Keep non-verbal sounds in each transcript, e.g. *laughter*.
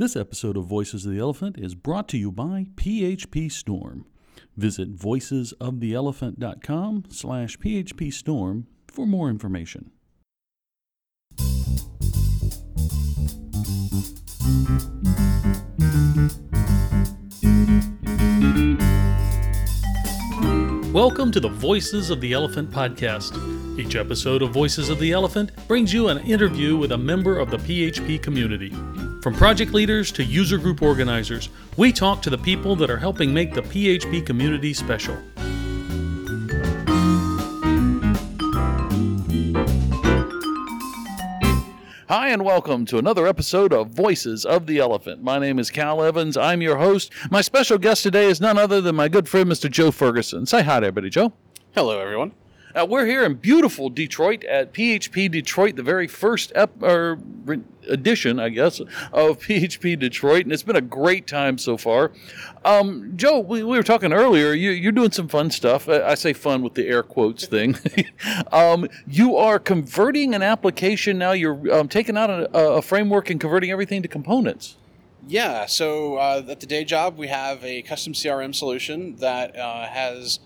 This episode of Voices of the ElePHPant is brought to you by PhpStorm. Visit voicesoftheelephpant.com slash phpstorm for more information. Welcome to the Voices of the ElePHPant podcast. Each episode of Voices of the ElePHPant brings you an interview with a member of the PHP community. From project leaders to user group organizers, we talk to the people that are helping make the PHP community special. Hi, and welcome to another episode of Voices of the ElePHPant. My name is Cal Evans. I'm your host. My special guest today is none other than my good friend, Mr. Joe Ferguson. Say hi to everybody, Joe. Hello, everyone. Uh, we're here in beautiful Detroit at PHP Detroit, the very first ep- re- edition, I guess, of *laughs* PHP Detroit, and it's been a great time so far. Um, Joe, we, we were talking earlier. You, you're doing some fun stuff. I, I say fun with the air quotes thing. *laughs* um, you are converting an application now. You're um, taking out a, a framework and converting everything to components. Yeah, so uh, at the day job, we have a custom CRM solution that uh, has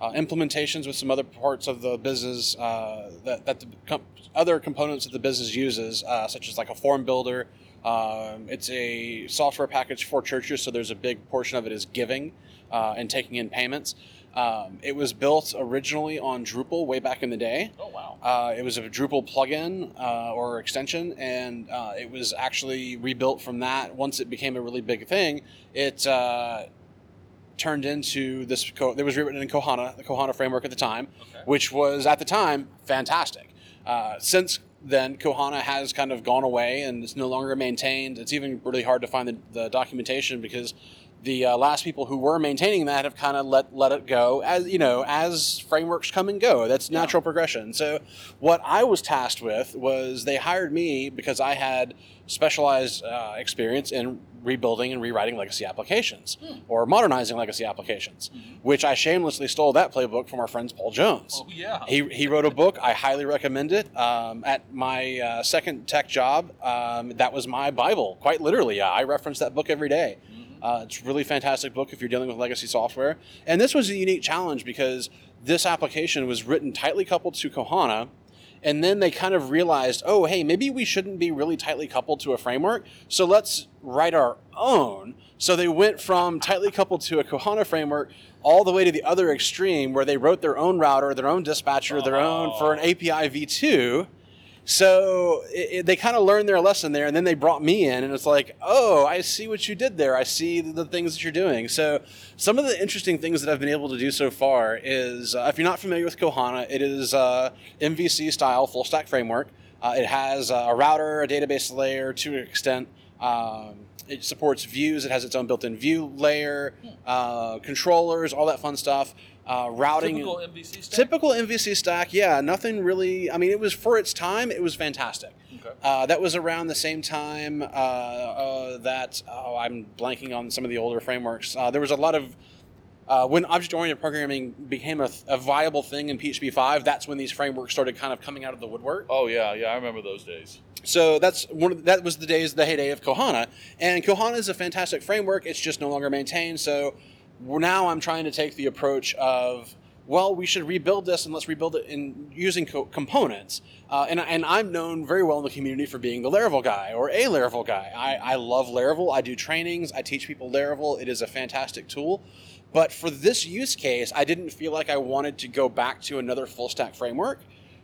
uh, implementations with some other parts of the business uh, that, that the other components that the business uses, uh, such as like a form builder. Um, it's a software package for churches, so there's a big portion of it is giving uh, and taking in payments. Um, it was built originally on Drupal way back in the day. Oh wow! Uh, it was a Drupal plugin uh, or extension, and uh, it was actually rebuilt from that. Once it became a really big thing, it uh, turned into this. It was rewritten in Kohana, the Kohana framework at the time, Okay. which was at the time fantastic. Uh, since then, Kohana has kind of gone away and it's no longer maintained. It's even really hard to find the, the documentation because the uh, last people who were maintaining that have kind of let let it go as you know as frameworks come and go. That's natural progression. So, what I was tasked with was they hired me because I had specialized uh, experience in rebuilding and rewriting legacy applications or modernizing legacy applications, which I shamelessly stole that playbook from our friends Paul Jones. oh, yeah. He, he wrote a book. I highly recommend it. Um, at my uh, second tech job, um, that was my Bible, quite literally. I reference that book every day. Uh, it's a really fantastic book if you're dealing with legacy software. And this was a unique challenge because this application was written tightly coupled to Kohana. And then they kind of realized, oh, hey, maybe we shouldn't be really tightly coupled to a framework. So let's write our own. So they went from tightly coupled to a Kohana framework all the way to the other extreme where they wrote their own router, their own dispatcher, their own for an API v2. So it, it- they kind of learned their lesson there, and then they brought me in, and it's like, oh, I see what you did there. I see the things that you're doing. So some of the interesting things that I've been able to do so far is, uh, if you're not familiar with Kohana, it is uh, MVC style full stack framework. Uh, it has a router, a database layer to an extent. Um, it supports views. It has its own built-in view layer, uh, controllers, all that fun stuff. Uh, routing. MVC Typical MVC stack, yeah. Nothing really. I mean, it was for its time. It was fantastic. Okay. Uh, that was around the same time uh, uh, that oh, I'm blanking on some of the older frameworks. Uh, there was a lot of uh, when object-oriented programming became a, a viable thing in PHP 5. That's when these frameworks started kind of coming out of the woodwork. Oh yeah, yeah. I remember those days. So that's one. Of the, that was the days, the heyday of Kohana, and Kohana is a fantastic framework. It's just no longer maintained. So now I'm trying to take the approach of, well, we should rebuild this, and let's rebuild it in using co- components. Uh, and and I'm known very well in the community for being the Laravel guy or a Laravel guy. I, I love Laravel. I do trainings. I teach people Laravel. It is a fantastic tool. But for this use case, I didn't feel like I wanted to go back to another full stack framework.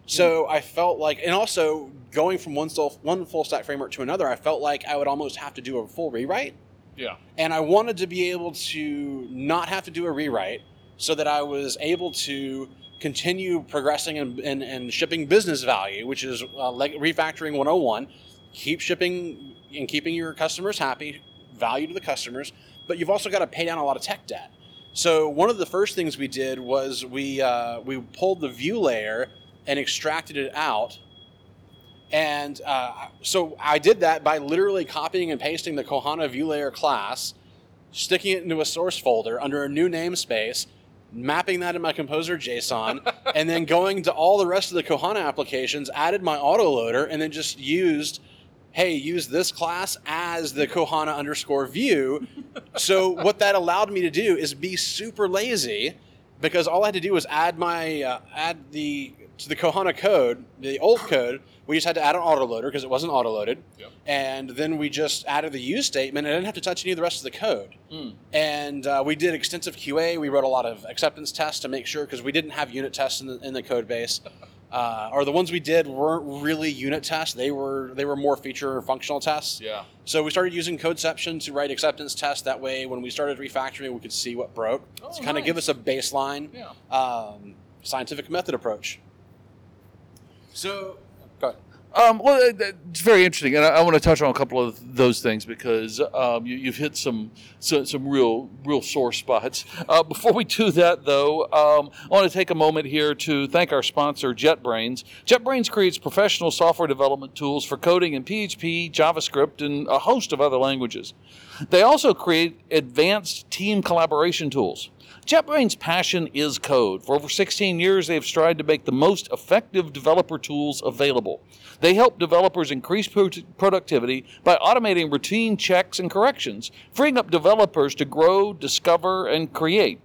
So I felt like, and also going from one, full one full stack framework to another, I felt like I would almost have to do a full rewrite. Yeah. And I wanted to be able to not have to do a rewrite so that I was able to continue progressing and, and, and shipping business value, which is uh, like refactoring 101, keep shipping and keeping your customers happy, value to the customers, but you've also got to pay down a lot of tech debt. So one of the first things we did was we uh, we pulled the view layer and extracted it out. And uh, so I did that by literally copying and pasting the Kohana view layer class, sticking it into a source folder under a new namespace, mapping that in my Composer JSON, *laughs* and then going to all the rest of the Kohana applications, added my autoloader, and then just used hey, use this class as the Kohana underscore view. *laughs* so what that allowed me to do is be super lazy because all I had to do was add my uh, add the to the Kohana code, the old code. We just had to add an autoloader because it wasn't autoloaded, Yep. and then we just added the use statement. and I didn't have to touch any of the rest of the code. And uh, we did extensive QA. We wrote a lot of acceptance tests to make sure because we didn't have unit tests in the, in the code base. *laughs* Uh, or the ones we did weren't really unit tests; they were they were more feature functional tests. Yeah. So we started using Codeception to write acceptance tests. That way, when we started refactoring, we could see what broke Oh, to kind of give us a baseline Yeah. um, scientific method approach. So, go ahead. Um, well, uh, it's very interesting, and I, I want to touch on a couple of those things because um, you, you've hit some, some some real real sore spots. *laughs* Uh, before we do that, though, um, I want to take a moment here to thank our sponsor, JetBrains. JetBrains creates professional software development tools for coding in PHP, JavaScript, and a host of other languages. They also create advanced team collaboration tools. JetBrains' passion is code. For over 16 years, they have strived to make the most effective developer tools available. They help developers increase pro- productivity by automating routine checks and corrections, freeing up developers to grow, discover, and create.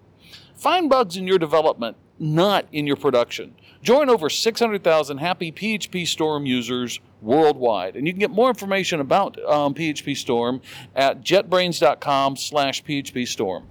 Find bugs in your development, not in your production. Join over 600,000 happy PhpStorm users worldwide. And you can get more information about um, PhpStorm at jetbrains.com slash PhpStorm.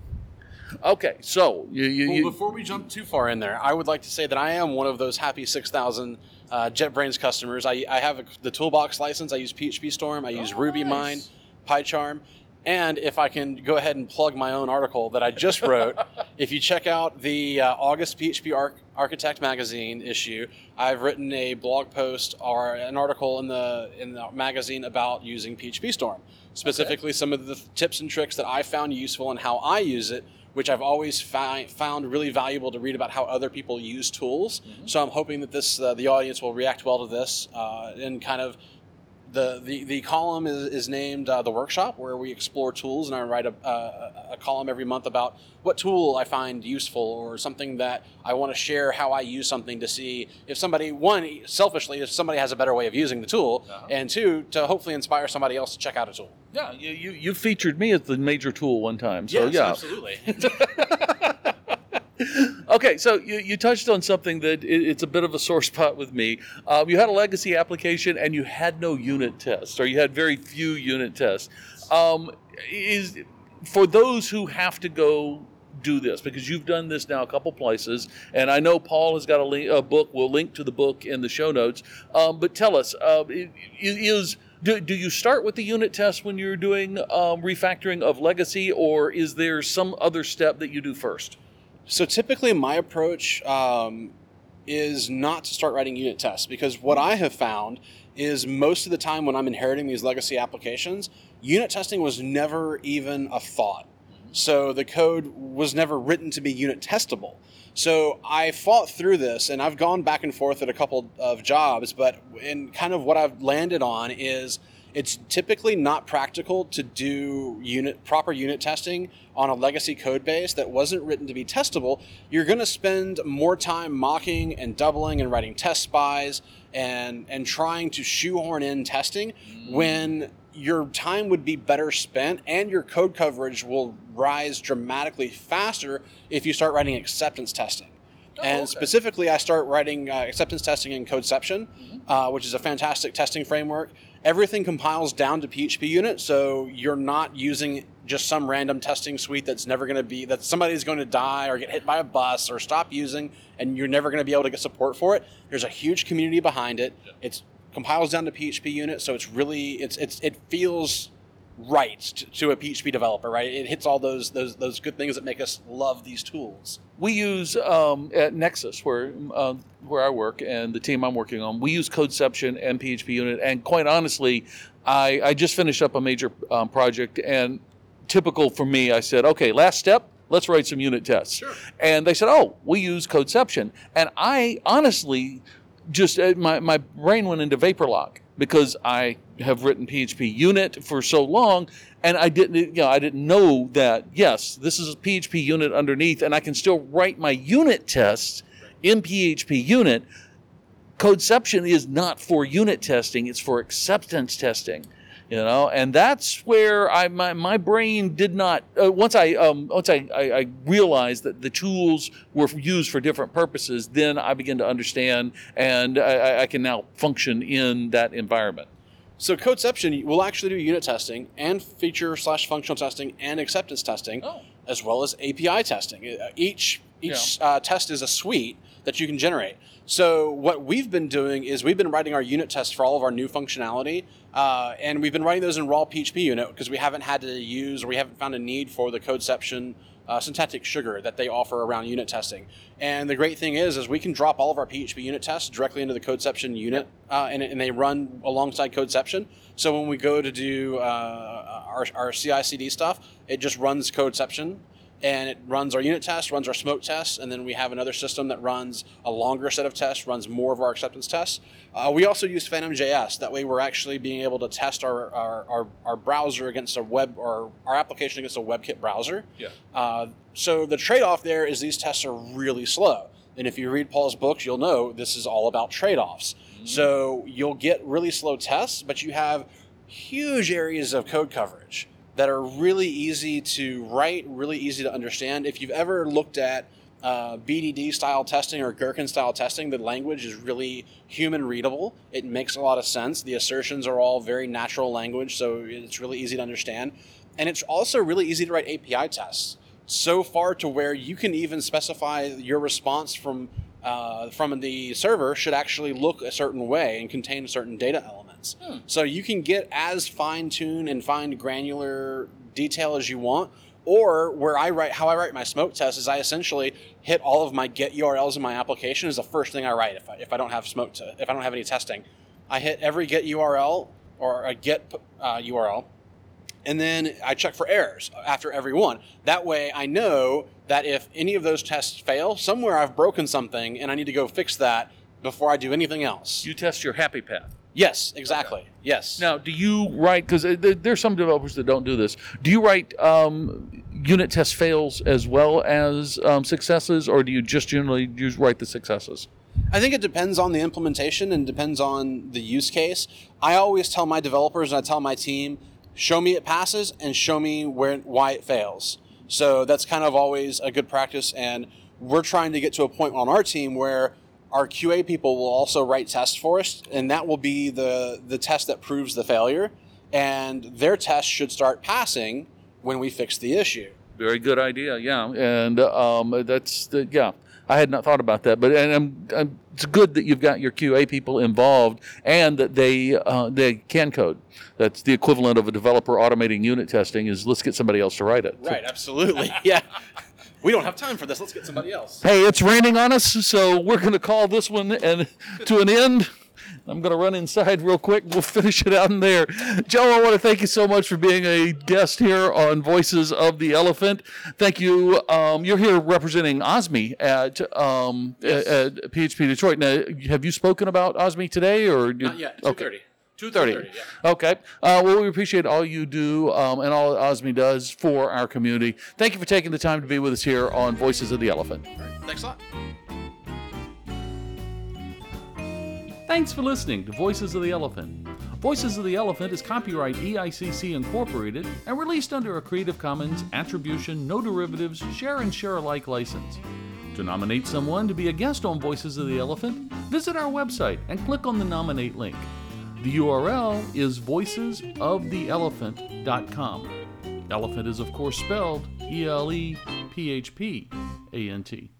Okay, so you, you, Well, before we jump too far in there, I would like to say that I am one of those happy 6,000 uh, JetBrains customers. I, I have a, the Toolbox license. I use PhpStorm. I use Oh, RubyMine, nice. PyCharm. And if I can go ahead and plug my own article that I just wrote, *laughs* if you check out the uh, August PHP Arch- Architect magazine issue, I've written a blog post or an article in the in the magazine about using PhpStorm, specifically some of the tips and tricks that I found useful and how I use it which I've always fi- found really valuable to read about how other people use tools. So I'm hoping that this uh, the audience will react well to this uh, and kind of. The, the, the column is, is named uh, the workshop where we explore tools and i write a, a, a column every month about what tool i find useful or something that i want to share how i use something to see if somebody one selfishly if somebody has a better way of using the tool and two to hopefully inspire somebody else to check out a tool yeah, you, you, you featured me as the major tool one time. So, yeah. absolutely *laughs* *laughs* Okay, so you, you touched on something that it, it's a bit of a sore *laughs* spot with me. Um, you had a legacy application and you had no unit tests, or you had very few unit tests. Um, is for those who have to go do this because you've done this now a couple places, and I know Paul has got a, link, a book. We'll link to the book in the show notes. Um, but tell us, uh, is do, do you start with the unit test when you're doing um, refactoring of legacy, or is there some other step that you do first? So typically, my approach um, is not to start writing unit tests because what I have found is most of the time when I'm inheriting these legacy applications, unit testing was never even a thought. So the code was never written to be unit testable. So I fought through this and I've gone back and forth at a couple of jobs, but in kind of what I've landed on is it's typically not practical to do unit proper unit testing on a legacy code base that wasn't written to be testable. You're going to spend more time mocking and doubling and writing test spies and and trying to shoehorn in testing when your time would be better spent and your code coverage will rise dramatically faster if you start writing acceptance testing. and okay. specifically, I start writing uh, acceptance testing in Codeception, uh, which is a fantastic testing framework. Everything compiles down to PHPUnit, so you're not using just some random testing suite that's never going to be that somebody's going to die or get hit by a bus or stop using, and you're never going to be able to get support for it. There's a huge community behind it. It's compiles down to PHPUnit, so it's really it's it's it feels right to, to a PHP developer, right? It hits all those those those good things that make us love these tools. we use um, at Nexcess, where uh, where I work and the team I'm working on, we use Codeception and PHPUnit. And quite honestly, I, I just finished up a major um, project, and typical for me, I said, okay, last step. Let's write some unit tests. Sure. And they said, oh, we use Codeception. And I honestly just, uh, my, my brain went into vapor lock because I have written PHPUnit for so long and I didn't, you know, I didn't know that, yes, this is a PHPUnit underneath and I can still write my unit tests in PHPUnit. codeception is not for unit testing; it's for acceptance testing you know and that's where i my, my brain did not uh, once i um, once I, I, I realized that the tools were used for different purposes then i began to understand and i, I can now function in that environment. So codeception will actually do unit testing and feature slash functional testing and acceptance testing Oh. as well as api testing. Uh, each each uh, test is a suite that you can generate so what we've been doing is we've been writing our unit tests for all of our new functionality uh, and we've been writing those in raw PHPUnit because we haven't had to use or we haven't found a need for the codeception uh, syntactic sugar that they offer around unit testing. And the great thing is, is we can drop all of our PHPUnit tests directly into the Codeception unit, uh, and, and they run alongside Codeception. So when we go to do uh, our, our CI/CD stuff, it just runs Codeception, and it runs our unit test, runs our smoke tests, and then we have another system that runs a longer set of tests, runs more of our acceptance tests. Uh, we also use PhantomJS. That way, we're actually being able to test our, our, our, our browser against a web or our application against a WebKit browser. Yeah. Uh, so the trade-off there is these tests are really slow. And if you read Paul's books, you'll know this is all about trade-offs. So you'll get really slow tests, but you have huge areas of code coverage that are really easy to write, really easy to understand. If you've ever looked at uh, BDD style testing or Gherkin style testing, the language is really human readable. It makes a lot of sense. The assertions are all very natural language, so it's really easy to understand. And it's also really easy to write API tests. So far to where you can even specify your response from uh, from the server should actually look a certain way and contain certain data elements. So you can get as fine tuned and fine granular detail as you want. Or where I write, how I write my smoke test is I essentially hit all of my get URLs in my application is the first thing I write if I, if I don't have smoke to, if I don't have any testing. I hit every get URL or a get uh, URL, and then I check for errors after every one. That way, I know that if any of those tests fail, somewhere I've broken something and I need to go fix that before I do anything else. you test your happy path Yes, exactly. Yes. now do you write because there's some developers that don't do this do you write um, unit test fails as well as um, successes or do you just generally just write the successes I think it depends on the implementation and depends on the use case. I always tell my developers and I tell my team, show me it passes and show me where why it fails. So that's kind of always a good practice and we're trying to get to a point on our team where our QA people will also write tests for us and that will be the the test that proves the failure and their test should start passing when we fix the issue. Very good idea, yeah, and um, that's the, yeah. I had not thought about that, but and I'm, I'm, it's good that you've got your QA people involved and that they uh, they can code. That's the equivalent of a developer automating unit testing. Is let's get somebody else to write it. Right, absolutely. *laughs* yeah. We don't have time for this. Let's get somebody else. Hey, it's raining on us, so we're going to call this one and to an end. I'm going to run inside real quick. We'll finish it out in there. Joe, I want to thank you so much for being a guest here on Voices of the ElePHPant. Thank you. Um, you're here representing OSMI at, um, at, at PHP Detroit. Now, have you spoken about OSMI today, or Not yet. Okay. 2:30. Two thirty. yeah. Okay. Uh, well, we appreciate all you do um, and all OSMI does for our community. Thank you for taking the time to be with us here on Voices of the ElePHPant. Thanks a lot. Thanks for listening to Voices of the ElePHPant. Voices of the ElePHPant is copyright EICC Incorporated and released under a Creative Commons Attribution, No Derivatives, Share and Share Alike license. To nominate someone to be a guest on Voices of the ElePHPant, visit our website and click on the nominate link. The URL is voicesoftheelephpant.com. ElePHPant is, of course, spelled E L E P H P A N T.